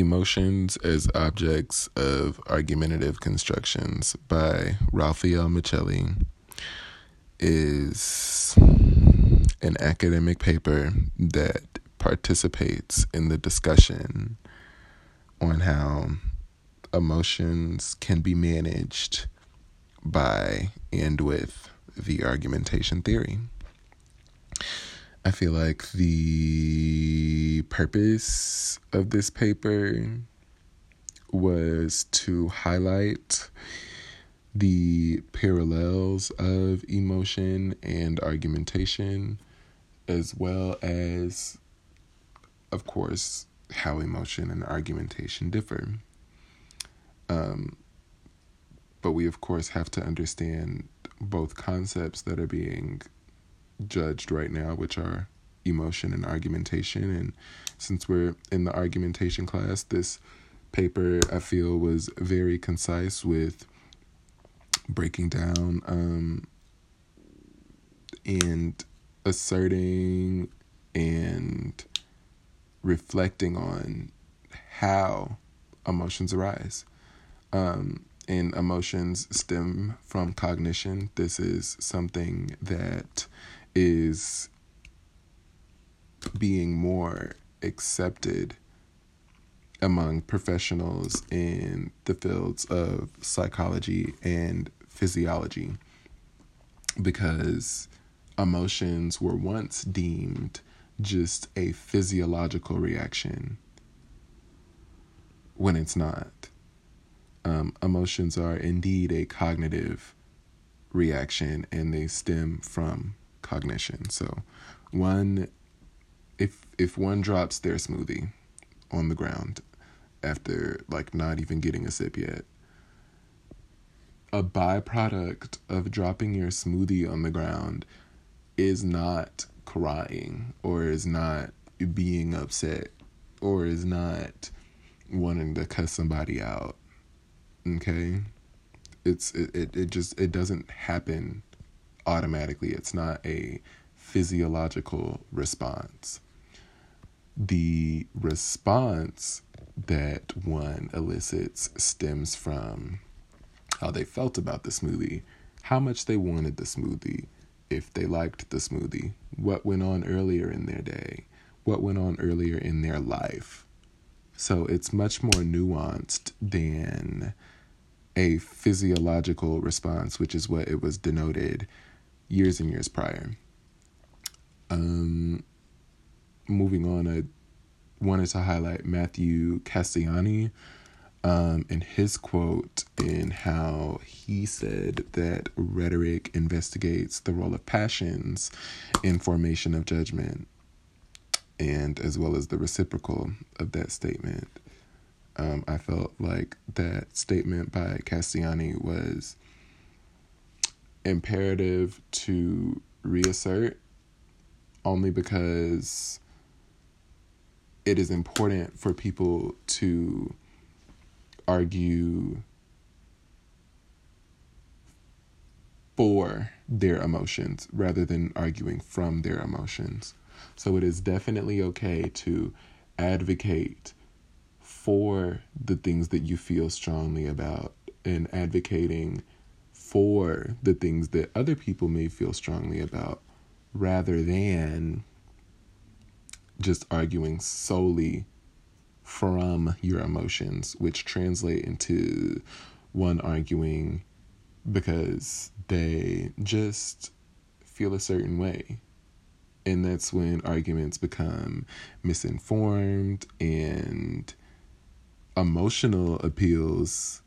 Emotions as Objects of Argumentative Constructions by Raphael Micheli is an academic paper that participates in the discussion on how emotions can be managed by and with the argumentation theory. I feel like the purpose of this paper was to highlight the parallels of emotion and argumentation, as well as, of course, how emotion and argumentation differ. Um, but we, of course, have to understand both concepts that are being judged right now, which are emotion and argumentation. And since we're in the argumentation class, this paper I feel was very concise with breaking down um, and asserting and reflecting on how emotions arise. Um, and emotions stem from cognition. This is something that is being more accepted among professionals in the fields of psychology and physiology because emotions were once deemed just a physiological reaction when it's not. Um, emotions are indeed a cognitive reaction and they stem from cognition. So, one if if one drops their smoothie on the ground after like not even getting a sip yet, a byproduct of dropping your smoothie on the ground is not crying or is not being upset or is not wanting to cuss somebody out. Okay? It's it, it, it just it doesn't happen automatically. It's not a physiological response. The response that one elicits stems from how they felt about the smoothie, how much they wanted the smoothie, if they liked the smoothie, what went on earlier in their day, what went on earlier in their life. So it's much more nuanced than a physiological response, which is what it was denoted years and years prior. Um, moving on, I wanted to highlight Matthew Casciani um, and his quote in how he said that rhetoric investigates the role of passions in formation of judgment and as well as the reciprocal of that statement. Um, I felt like that statement by Casciani was imperative to reassert only because it is important for people to argue for their emotions rather than arguing from their emotions. So it is definitely okay to advocate for the things that you feel strongly about and advocating for the things that other people may feel strongly about rather than just arguing solely from your emotions, which translate into one arguing because they just feel a certain way. And that's when arguments become misinformed and emotional appeals,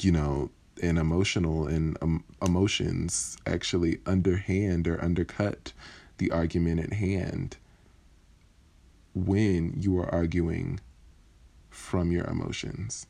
you know, and emotional and um, emotions actually underhand or undercut the argument at hand when you are arguing from your emotions.